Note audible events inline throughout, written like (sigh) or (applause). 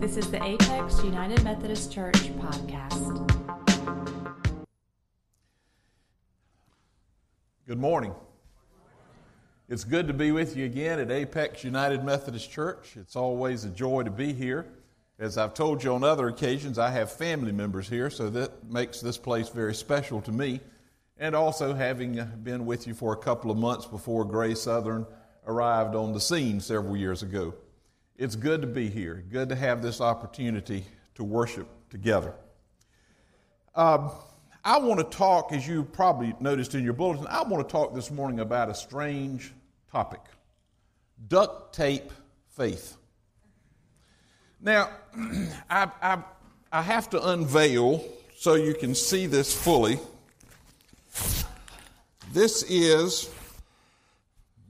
This is the Apex United Methodist Church podcast. Good morning. It's good to be with you again at Apex United Methodist Church. It's always a joy to be here. As I've told you on other occasions, I have family members here, so that makes this place very special to me. And also, having uh, been with you for a couple of months before Gray Southern arrived on the scene several years ago. It's good to be here, good to have this opportunity to worship together. Um, I want to talk, as you probably noticed in your bulletin, I want to talk this morning about a strange topic duct tape faith. Now, (clears throat) I, I, I have to unveil so you can see this fully. This is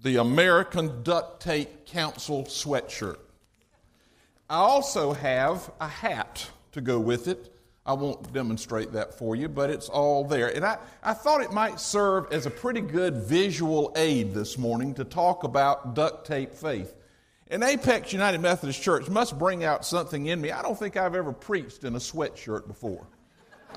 the American Duct Tape Council sweatshirt. I also have a hat to go with it. I won't demonstrate that for you, but it's all there. And I, I thought it might serve as a pretty good visual aid this morning to talk about duct tape faith. And Apex United Methodist Church must bring out something in me. I don't think I've ever preached in a sweatshirt before.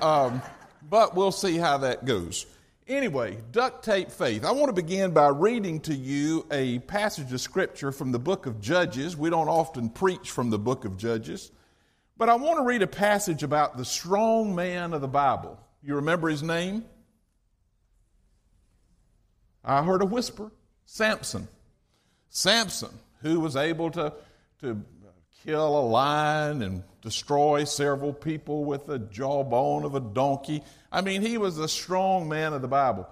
Um, but we'll see how that goes. Anyway, duct tape faith. I want to begin by reading to you a passage of scripture from the book of Judges. We don't often preach from the book of Judges, but I want to read a passage about the strong man of the Bible. You remember his name? I heard a whisper Samson. Samson, who was able to, to kill a lion and destroy several people with the jawbone of a donkey. I mean, he was a strong man of the Bible.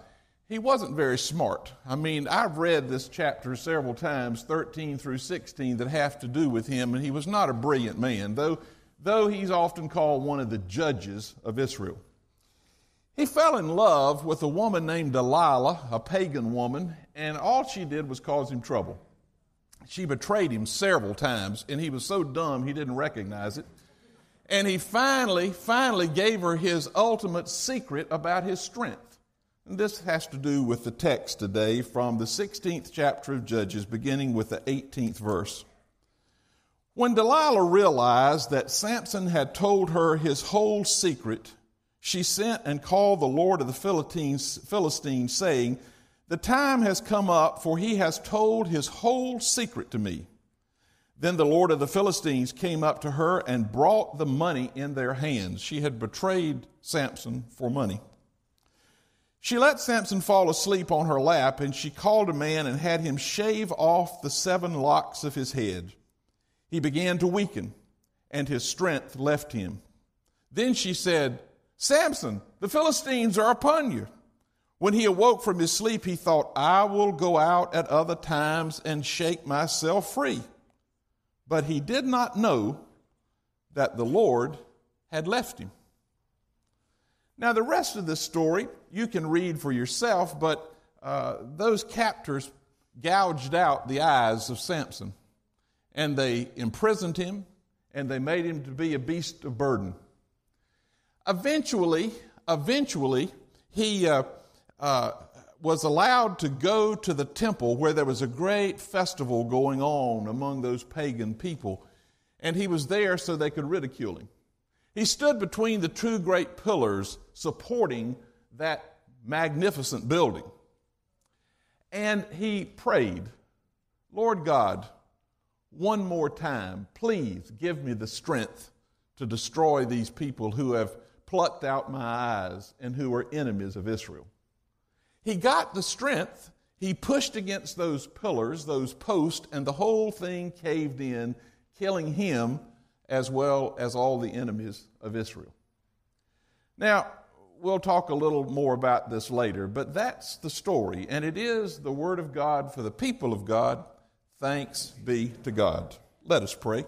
He wasn't very smart. I mean, I've read this chapter several times, 13 through 16, that have to do with him, and he was not a brilliant man, though, though he's often called one of the judges of Israel. He fell in love with a woman named Delilah, a pagan woman, and all she did was cause him trouble. She betrayed him several times, and he was so dumb he didn't recognize it. And he finally, finally gave her his ultimate secret about his strength. And this has to do with the text today from the 16th chapter of Judges, beginning with the 18th verse. When Delilah realized that Samson had told her his whole secret, she sent and called the Lord of the Philistines, Philistines saying, The time has come up, for he has told his whole secret to me. Then the Lord of the Philistines came up to her and brought the money in their hands. She had betrayed Samson for money. She let Samson fall asleep on her lap, and she called a man and had him shave off the seven locks of his head. He began to weaken, and his strength left him. Then she said, Samson, the Philistines are upon you. When he awoke from his sleep, he thought, I will go out at other times and shake myself free. But he did not know that the Lord had left him. Now, the rest of this story you can read for yourself, but uh, those captors gouged out the eyes of Samson, and they imprisoned him, and they made him to be a beast of burden. Eventually, eventually, he uh, uh, was allowed to go to the temple where there was a great festival going on among those pagan people. And he was there so they could ridicule him. He stood between the two great pillars supporting that magnificent building. And he prayed, Lord God, one more time, please give me the strength to destroy these people who have plucked out my eyes and who are enemies of Israel. He got the strength. He pushed against those pillars, those posts, and the whole thing caved in, killing him as well as all the enemies of Israel. Now, we'll talk a little more about this later, but that's the story, and it is the Word of God for the people of God. Thanks be to God. Let us pray.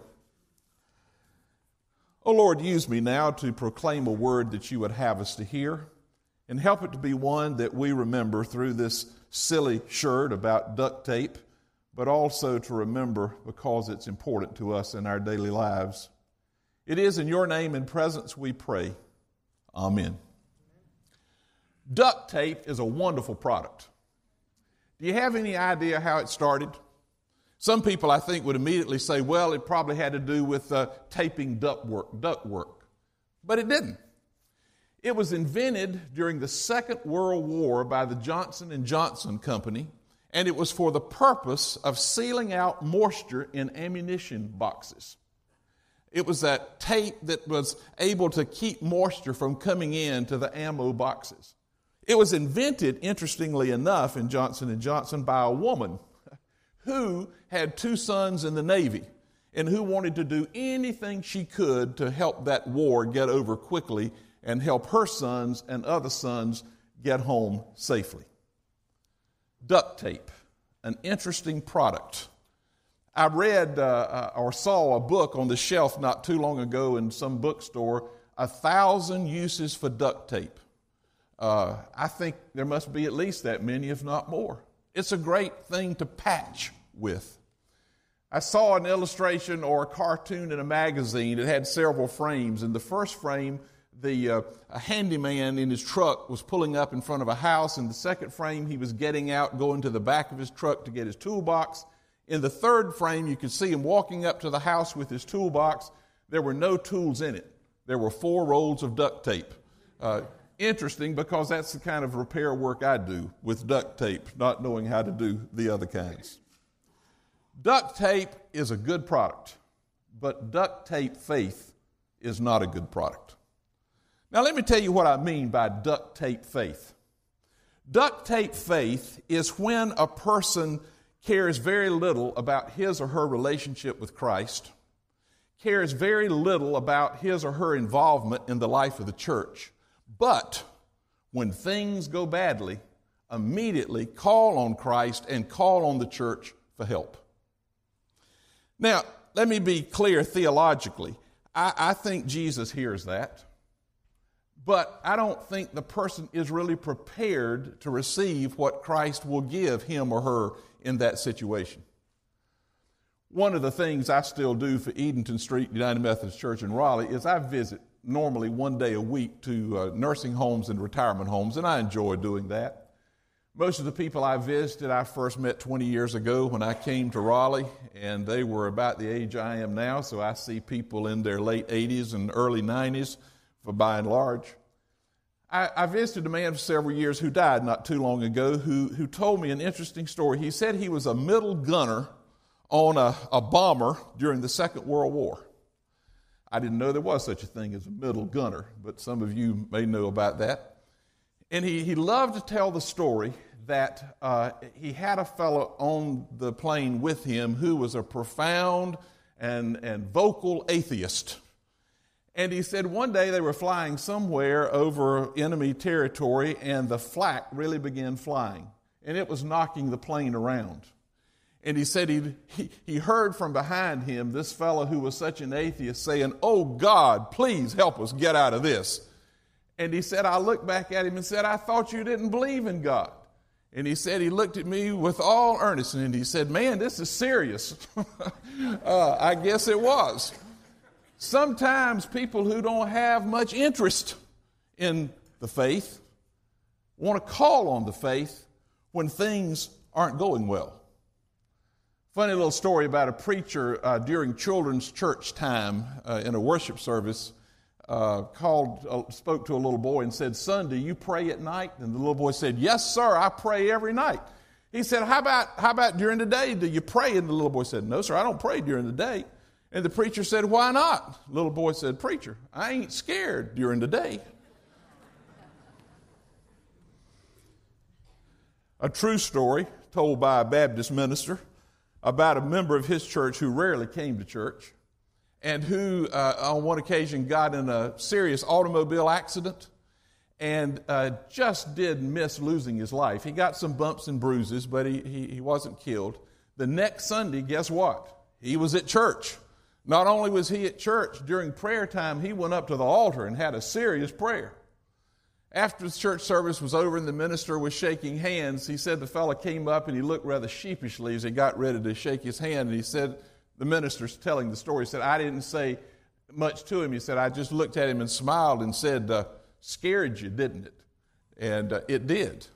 Oh Lord, use me now to proclaim a word that you would have us to hear and help it to be one that we remember through this silly shirt about duct tape, but also to remember because it's important to us in our daily lives. It is in your name and presence we pray. Amen. Duct tape is a wonderful product. Do you have any idea how it started? Some people, I think, would immediately say, well, it probably had to do with uh, taping duct work, duct work. But it didn't. It was invented during the Second World War by the Johnson & Johnson Company, and it was for the purpose of sealing out moisture in ammunition boxes. It was that tape that was able to keep moisture from coming into the ammo boxes. It was invented, interestingly enough, in Johnson & Johnson by a woman (laughs) who had two sons in the Navy and who wanted to do anything she could to help that war get over quickly and help her sons and other sons get home safely. Duct tape, an interesting product. I read uh, uh or saw a book on the shelf not too long ago in some bookstore, A Thousand Uses for Duct Tape. Uh, I think there must be at least that many, if not more. It's a great thing to patch with. I saw an illustration or a cartoon in a magazine. It had several frames. In the first frame, the uh, a handyman in his truck was pulling up in front of a house. In the second frame, he was getting out, going to the back of his truck to get his toolbox. In the third frame, you could see him walking up to the house with his toolbox. There were no tools in it. There were four rolls of duct tape. Uh, interesting because that's the kind of repair work I do with duct tape, not knowing how to do the other kinds. Duct tape is a good product, but duct tape faith is not a good product. Now, let me tell you what I mean by duct tape faith. Duct tape faith is when a person cares very little about his or her relationship with Christ, cares very little about his or her involvement in the life of the church, but when things go badly, immediately call on Christ and call on the church for help. Now, let me be clear theologically. I, I, think Jesus hears that, but I don't think the person is really prepared to receive what Christ will give him or her in that situation. One of the things I still do for Edenton Street United Methodist Church in Raleigh is I visit normally one day a week to uh, nursing homes and retirement homes, and I enjoy doing that. Most of the people I visited, I first met 20 years ago when I came to Raleigh, and they were about the age I am now, so I see people in their late 80s and early 90s, by and large. I, I visited a man for several years who died not too long ago who, who told me an interesting story. He said he was a middle gunner on a, a bomber during the Second World War. I didn't know there was such a thing as a middle gunner, but some of you may know about that. And he, he loved to tell the story that uh, he had a fellow on the plane with him who was a profound and, and vocal atheist. And he said one day they were flying somewhere over enemy territory, and the flak really began flying, and it was knocking the plane around. And he said he, he heard from behind him this fellow who was such an atheist saying, Oh God, please help us get out of this. And he said, I looked back at him and said, I thought you didn't believe in God. And he said, he looked at me with all earnestness and he said, Man, this is serious. (laughs) uh, I guess it was. Sometimes people who don't have much interest in the faith want to call on the faith when things aren't going well. Funny little story about a preacher uh, during children's church time uh, in a worship service uh, called, uh, spoke to a little boy and said, Son, do you pray at night? And the little boy said, Yes, sir, I pray every night. He said, How about, how about during the day? Do you pray? And the little boy said, No, sir, I don't pray during the day. And the preacher said, Why not? Little boy said, Preacher, I ain't scared during the day. A true story told by a Baptist minister about a member of his church who rarely came to church and who, uh, on one occasion, got in a serious automobile accident and uh, just did miss losing his life. He got some bumps and bruises, but he, he, he wasn't killed. The next Sunday, guess what? He was at church. Not only was he at church, during prayer time, he went up to the altar and had a serious prayer. After the church service was over and the minister was shaking hands, he said the fellow came up and he looked rather sheepishly as he got ready to shake his hand. And he said, the minister's telling the story, he said, I didn't say much to him. He said, I just looked at him and smiled and said, uh, Scared you, didn't it? And uh, it did.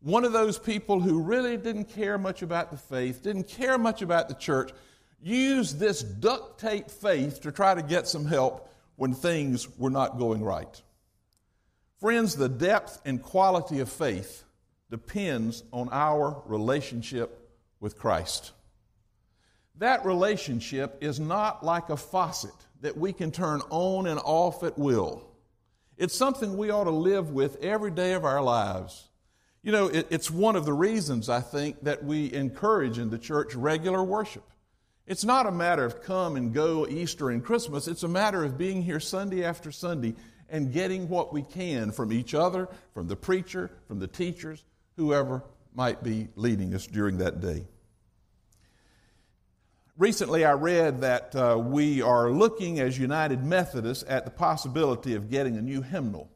one of those people who really didn't care much about the faith, didn't care much about the church, used this duct tape faith to try to get some help when things were not going right. Friends, the depth and quality of faith depends on our relationship with Christ. That relationship is not like a faucet that we can turn on and off at will. It's something we ought to live with every day of our lives. You know, it, it's one of the reasons I think that we encourage in the church regular worship. It's not a matter of come and go Easter and Christmas. It's a matter of being here Sunday after Sunday and getting what we can from each other, from the preacher, from the teachers, whoever might be leading us during that day. Recently, I read that uh, we are looking as United Methodists at the possibility of getting a new hymnal.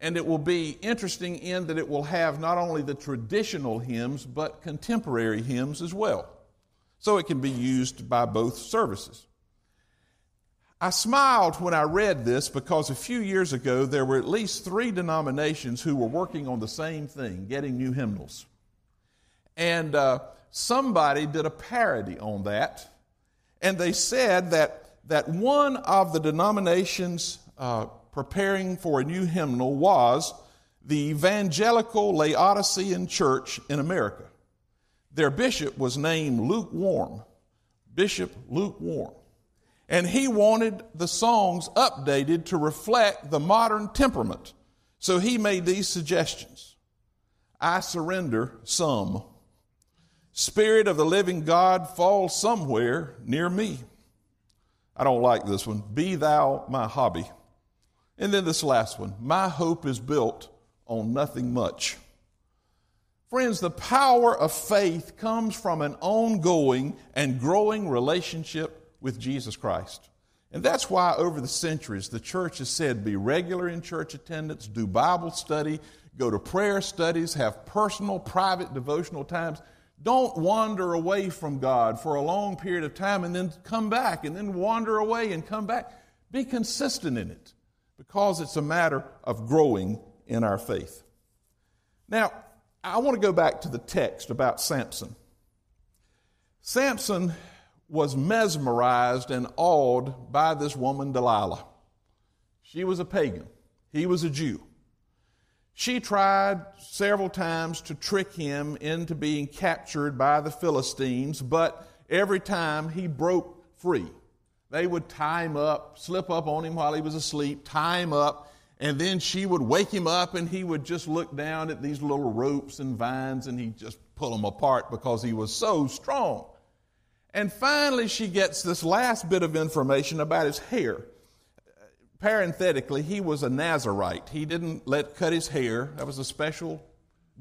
And it will be interesting in that it will have not only the traditional hymns, but contemporary hymns as well. So it can be used by both services. I smiled when I read this because a few years ago there were at least three denominations who were working on the same thing, getting new hymnals. And uh, somebody did a parody on that, and they said that, that one of the denominations uh, preparing for a new hymnal was the Evangelical Laodicean Church in America. Their bishop was named Lukewarm, Bishop Lukewarm. And he wanted the songs updated to reflect the modern temperament. So he made these suggestions I surrender some Spirit of the living God, fall somewhere near me. I don't like this one. Be thou my hobby. And then this last one My hope is built on nothing much. Friends, the power of faith comes from an ongoing and growing relationship with Jesus Christ. And that's why over the centuries the church has said be regular in church attendance, do Bible study, go to prayer studies, have personal, private devotional times. Don't wander away from God for a long period of time and then come back and then wander away and come back. Be consistent in it because it's a matter of growing in our faith. Now, I want to go back to the text about Samson. Samson was mesmerized and awed by this woman, Delilah. She was a pagan, he was a Jew. She tried several times to trick him into being captured by the Philistines, but every time he broke free. They would tie him up, slip up on him while he was asleep, tie him up, and then she would wake him up and he would just look down at these little ropes and vines and he'd just pull them apart because he was so strong. And finally, she gets this last bit of information about his hair parenthetically, he was a Nazarite. He didn't let cut his hair. That was a special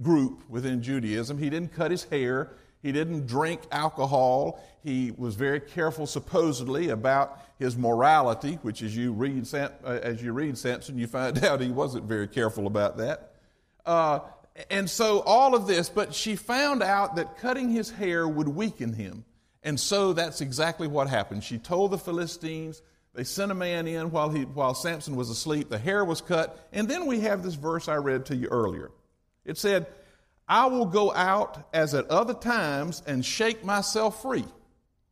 group within Judaism. He didn't cut his hair. He didn't drink alcohol. He was very careful, supposedly, about his morality, which, as you read, uh, as you read Samson, you find (laughs) out he wasn't very careful about that. Uh, and so all of this, but she found out that cutting his hair would weaken him. And so that's exactly what happened. She told the Philistines, they sent a man in while, he, while Samson was asleep. The hair was cut. And then we have this verse I read to you earlier. It said, I will go out as at other times and shake myself free.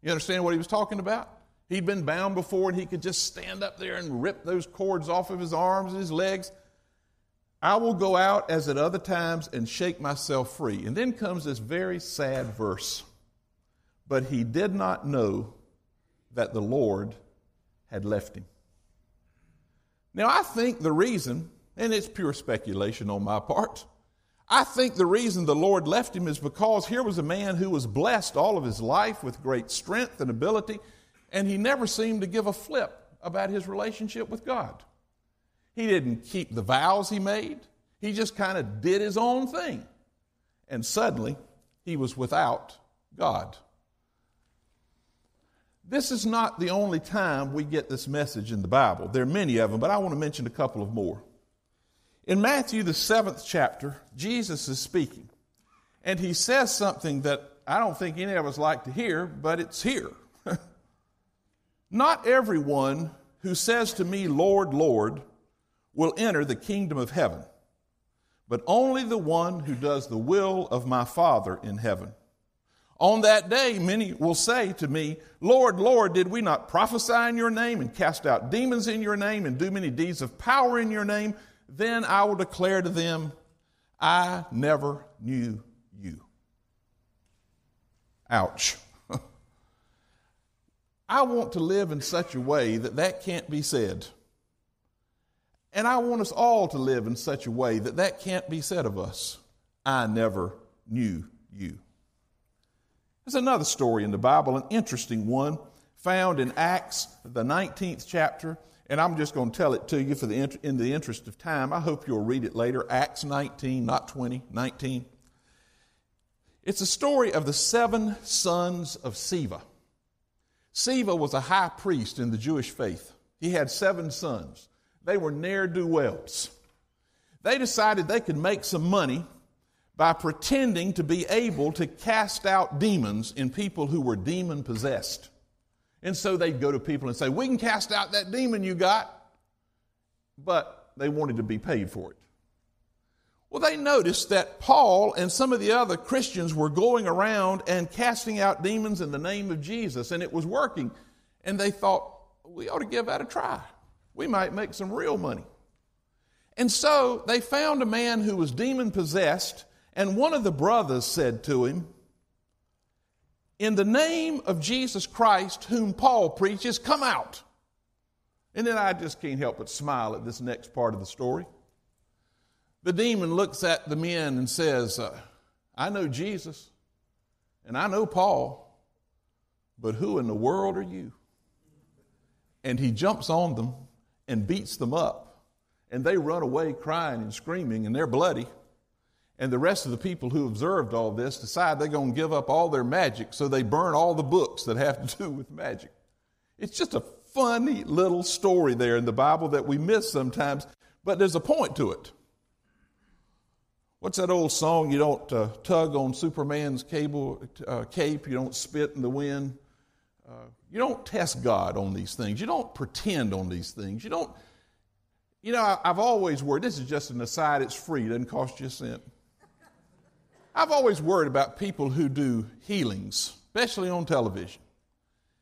You understand what he was talking about? He'd been bound before and he could just stand up there and rip those cords off of his arms and his legs. I will go out as at other times and shake myself free. And then comes this very sad verse. But he did not know that the Lord had left him. Now, I think the reason, and it's pure speculation on my part, I think the reason the Lord left him is because here was a man who was blessed all of his life with great strength and ability, and he never seemed to give a flip about his relationship with God. He didn't keep the vows he made, he just kind of did his own thing. And suddenly, he was without God. This is not the only time we get this message in the Bible. There are many of them, but I want to mention a couple of more. In Matthew, the seventh chapter, Jesus is speaking, and he says something that I don't think any of us like to hear, but it's here. (laughs) not everyone who says to me, Lord, Lord, will enter the kingdom of heaven, but only the one who does the will of my Father in heaven. On that day, many will say to me, Lord, Lord, did we not prophesy in your name and cast out demons in your name and do many deeds of power in your name? Then I will declare to them, I never knew you. Ouch. (laughs) I want to live in such a way that that can't be said. And I want us all to live in such a way that that can't be said of us. I never knew you. There's another story in the Bible, an interesting one, found in Acts, the 19th chapter, and I'm just going to tell it to you for the, in the interest of time. I hope you'll read it later. Acts 19, not 20, 19. It's a story of the seven sons of Sceva. Sceva was a high priest in the Jewish faith. He had seven sons. They were ne'er do wells. They decided they could make some money by pretending to be able to cast out demons in people who were demon possessed. And so they'd go to people and say, We can cast out that demon you got. But they wanted to be paid for it. Well, they noticed that Paul and some of the other Christians were going around and casting out demons in the name of Jesus, and it was working. And they thought, we ought to give that a try. We might make some real money. And so they found a man who was demon possessed and one of the brothers said to him, In the name of Jesus Christ, whom Paul preaches, come out. And then I just can't help but smile at this next part of the story. The demon looks at the men and says, uh, I know Jesus and I know Paul, but who in the world are you? And he jumps on them and beats them up. And they run away crying and screaming, and they're bloody. And the rest of the people who observed all this decide they're going to give up all their magic, so they burn all the books that have to (laughs) do with magic. It's just a funny little story there in the Bible that we miss sometimes, but there's a point to it. What's that old song? You don't uh, tug on Superman's cable, uh, cape, you don't spit in the wind. Uh, you don't test God on these things. You don't pretend on these things. You don't, you know, I, I've always worried, this is just an aside, it's free, it doesn't cost you a cent. I've always worried about people who do healings, especially on television.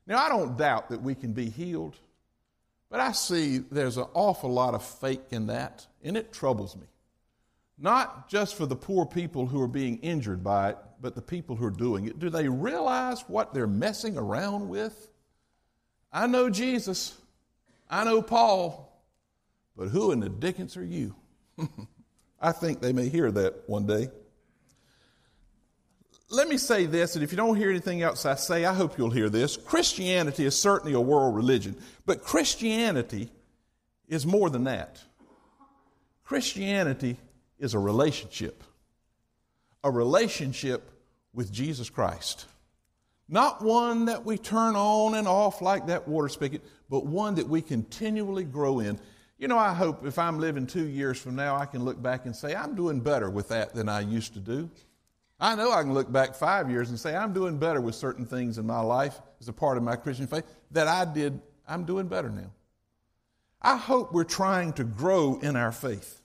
Now, I don't doubt that we can be healed, but I see there's an awful lot of fake in that, and it troubles me. Not just for the poor people who are being injured by it, but the people who are doing it. Do they realize what they're messing around with? I know Jesus, I know Paul, but who in the dickens are you? (laughs) I think they may hear that one day let me say this, and if you don't hear anything else I say, I hope you'll hear this. Christianity is certainly a world religion, but Christianity is more than that. Christianity is a relationship, a relationship with Jesus Christ. Not one that we turn on and off like that water spigot, but one that we continually grow in. You know, I hope if I'm living two years from now, I can look back and say, I'm doing better with that than I used to do. I know I can look back five years and say, I'm doing better with certain things in my life as a part of my Christian faith that I did. I'm doing better now. I hope we're trying to grow in our faith.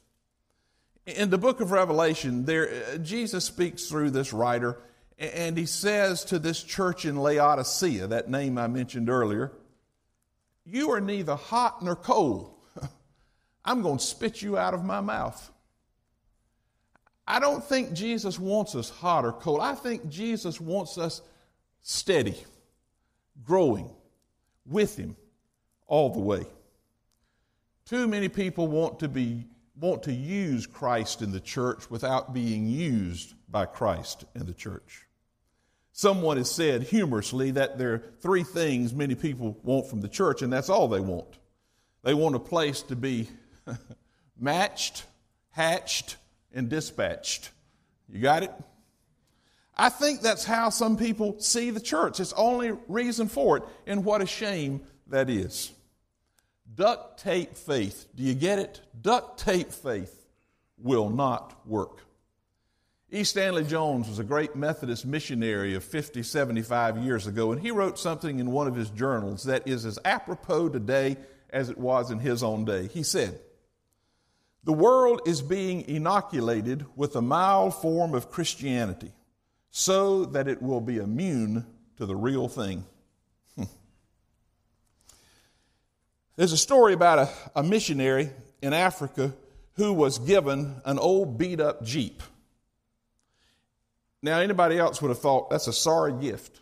In the book of Revelation, there, Jesus speaks through this writer, and he says to this church in Laodicea, that name I mentioned earlier, You are neither hot nor cold. (laughs) I'm going to spit you out of my mouth. I don't think Jesus wants us hot or cold. I think Jesus wants us steady, growing with Him all the way. Too many people want to be want to use Christ in the church without being used by Christ in the church. Someone has said humorously that there are three things many people want from the church, and that's all they want. They want a place to be (laughs) matched, hatched, and dispatched. You got it? I think that's how some people see the church. It's only reason for it, and what a shame that is. Duct tape faith, do you get it? Duct tape faith will not work. E. Stanley Jones was a great Methodist missionary of 50, 75 years ago, and he wrote something in one of his journals that is as apropos today as it was in his own day. He said, The world is being inoculated with a mild form of Christianity so that it will be immune to the real thing. (laughs) There's a story about a, a missionary in Africa who was given an old beat up Jeep. Now, anybody else would have thought that's a sorry gift,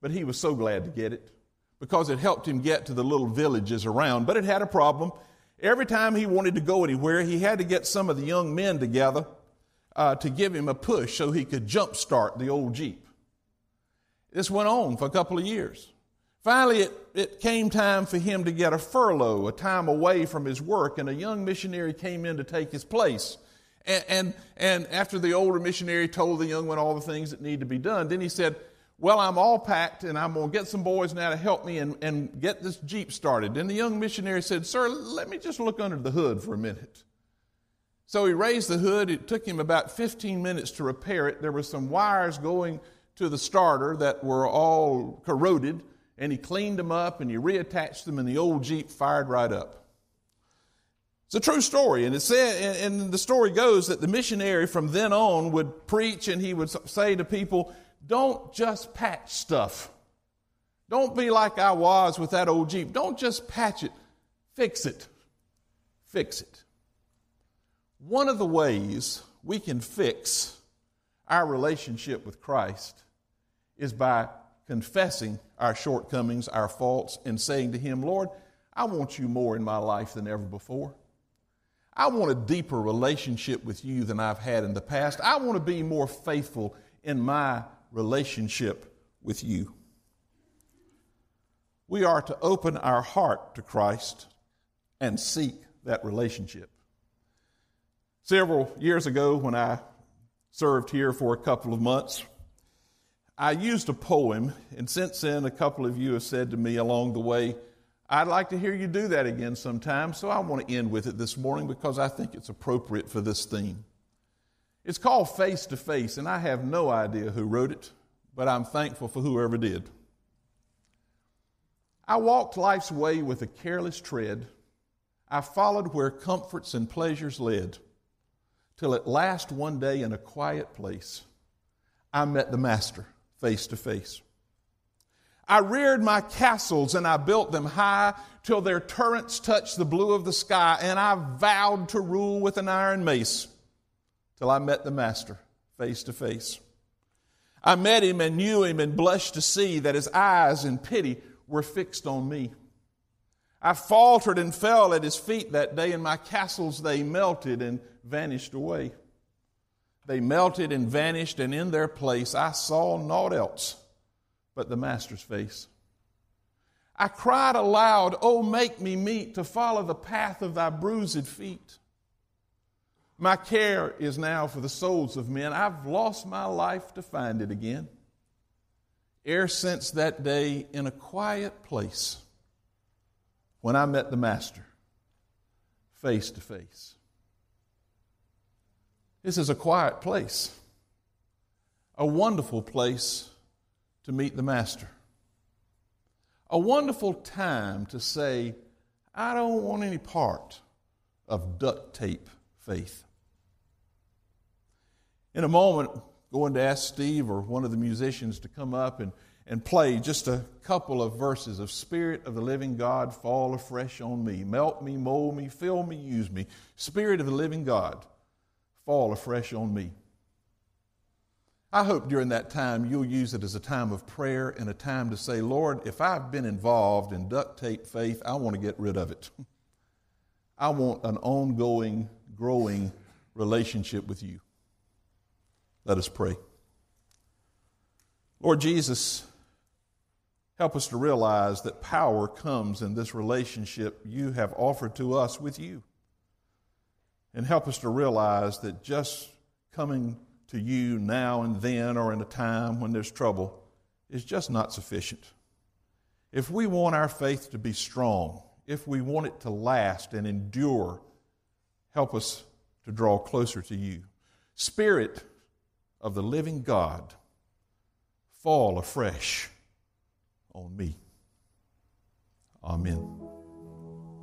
but he was so glad to get it because it helped him get to the little villages around. But it had a problem. Every time he wanted to go anywhere, he had to get some of the young men together uh, to give him a push so he could jumpstart the old Jeep. This went on for a couple of years. Finally, it, it came time for him to get a furlough, a time away from his work, and a young missionary came in to take his place. And, and, and after the older missionary told the young one all the things that need to be done, then he said, Well, I'm all packed and I'm going to get some boys now to help me and, and get this Jeep started. And the young missionary said, Sir, let me just look under the hood for a minute. So he raised the hood. It took him about 15 minutes to repair it. There were some wires going to the starter that were all corroded and he cleaned them up and he reattached them, and the old Jeep fired right up. It's a true story, and it said, and the story goes that the missionary from then on would preach and he would say to people, "Don't just patch stuff. Don't be like I was with that old Jeep. Don't just patch it. Fix it. Fix it." One of the ways we can fix our relationship with Christ is by confessing our shortcomings, our faults, and saying to Him, Lord, I want you more in my life than ever before. I want a deeper relationship with you than I've had in the past. I want to be more faithful in my relationship with you. We are to open our heart to Christ and seek that relationship. Several years ago, when I served here for a couple of months, I used a poem, and since then, a couple of you have said to me along the way, I'd like to hear you do that again sometime, so I want to end with it this morning because I think it's appropriate for this theme. It's called Face to Face, and I have no idea who wrote it, but I'm thankful for whoever did. I walked life's way with a careless tread. I followed where comforts and pleasures led, till at last one day in a quiet place, I met the Master face to face. I reared my castles and I built them high till their turrets touched the blue of the sky, and I vowed to rule with an iron mace till I met the Master face to face. I met him and knew him and blushed to see that his eyes in pity were fixed on me. I faltered and fell at his feet that day, and my castles they melted and vanished away. They melted and vanished, and in their place I saw naught else but the Master's face. I cried aloud, Oh, make me meet to follow the path of thy bruised feet. My care is now for the souls of men. I've lost my life to find it again. E'er since that day, in a quiet place, when I met the Master face to face. This is a quiet place, a wonderful place to meet the Master, a wonderful time to say, I don't want any part of duct tape faith. In a moment, going to ask Steve or one of the musicians to come up and, and play just a couple of verses of Spirit of the living God, fall afresh on me. Melt me, mold me, fill me, use me. Spirit of the living God fall afresh on me. I hope during that time you'll use it as a time of prayer and a time to say, Lord, if I've been involved in duct tape faith, I want to get rid of it. (laughs) I want an ongoing, growing relationship with you. Let us pray. Lord Jesus, help us to realize that power comes in this relationship you have offered to us with you and help us to realize that just coming to you now and then or in a time when there's trouble is just not sufficient. If we want our faith to be strong, if we want it to last and endure, help us to draw closer to you. Spirit of the living God, fall afresh on me. Amen.